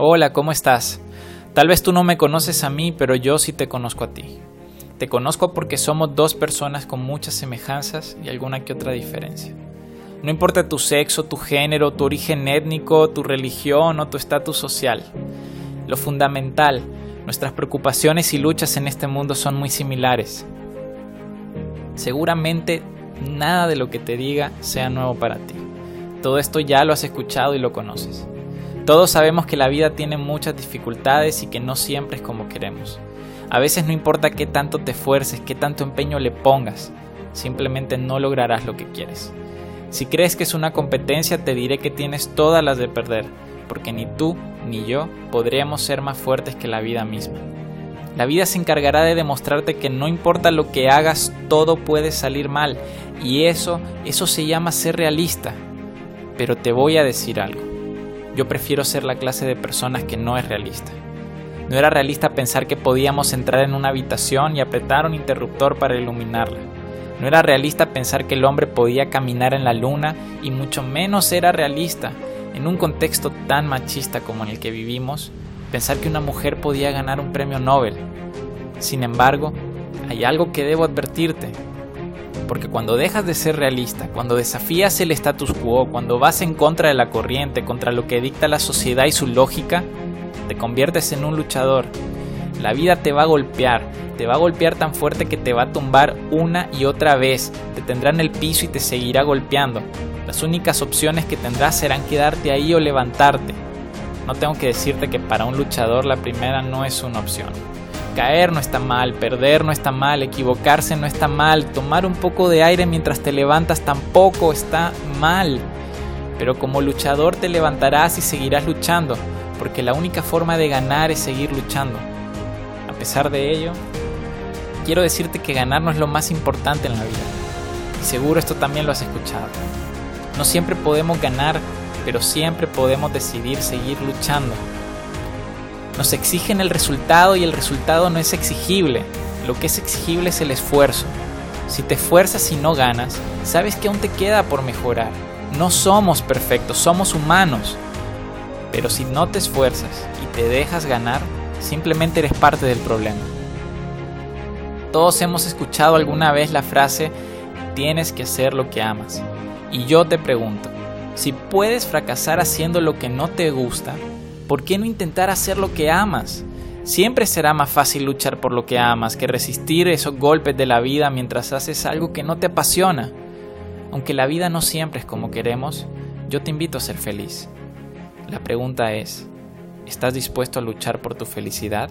Hola, ¿cómo estás? Tal vez tú no me conoces a mí, pero yo sí te conozco a ti. Te conozco porque somos dos personas con muchas semejanzas y alguna que otra diferencia. No importa tu sexo, tu género, tu origen étnico, tu religión o tu estatus social. Lo fundamental, nuestras preocupaciones y luchas en este mundo son muy similares. Seguramente nada de lo que te diga sea nuevo para ti. Todo esto ya lo has escuchado y lo conoces. Todos sabemos que la vida tiene muchas dificultades y que no siempre es como queremos. A veces no importa qué tanto te esfuerces, qué tanto empeño le pongas, simplemente no lograrás lo que quieres. Si crees que es una competencia, te diré que tienes todas las de perder, porque ni tú ni yo podríamos ser más fuertes que la vida misma. La vida se encargará de demostrarte que no importa lo que hagas, todo puede salir mal, y eso, eso se llama ser realista. Pero te voy a decir algo. Yo prefiero ser la clase de personas que no es realista. No era realista pensar que podíamos entrar en una habitación y apretar un interruptor para iluminarla. No era realista pensar que el hombre podía caminar en la luna y mucho menos era realista, en un contexto tan machista como en el que vivimos, pensar que una mujer podía ganar un premio Nobel. Sin embargo, hay algo que debo advertirte, porque cuando dejas de ser realista, cuando desafías el status quo, cuando vas en contra de la corriente, contra lo que dicta la sociedad y su lógica, te conviertes en un luchador. La vida te va a golpear, te va a golpear tan fuerte que te va a tumbar una y otra vez, te tendrá en el piso y te seguirá golpeando. Las únicas opciones que tendrás serán quedarte ahí o levantarte. No tengo que decirte que para un luchador la primera no es una opción. Caer no está mal, perder no está mal, equivocarse no está mal, tomar un poco de aire mientras te levantas tampoco está mal. Pero como luchador te levantarás y seguirás luchando, porque la única forma de ganar es seguir luchando. A pesar de ello, quiero decirte que ganar no es lo más importante en la vida. Y seguro esto también lo has escuchado. No siempre podemos ganar, pero siempre podemos decidir seguir luchando. Nos exigen el resultado y el resultado no es exigible. Lo que es exigible es el esfuerzo. Si te esfuerzas y no ganas, sabes que aún te queda por mejorar. No somos perfectos, somos humanos. Pero si no te esfuerzas y te dejas ganar, simplemente eres parte del problema. Todos hemos escuchado alguna vez la frase tienes que hacer lo que amas. Y yo te pregunto, si puedes fracasar haciendo lo que no te gusta, ¿por qué no intentar hacer lo que amas? Siempre será más fácil luchar por lo que amas que resistir esos golpes de la vida mientras haces algo que no te apasiona. Aunque la vida no siempre es como queremos, yo te invito a ser feliz. La pregunta es, ¿estás dispuesto a luchar por tu felicidad?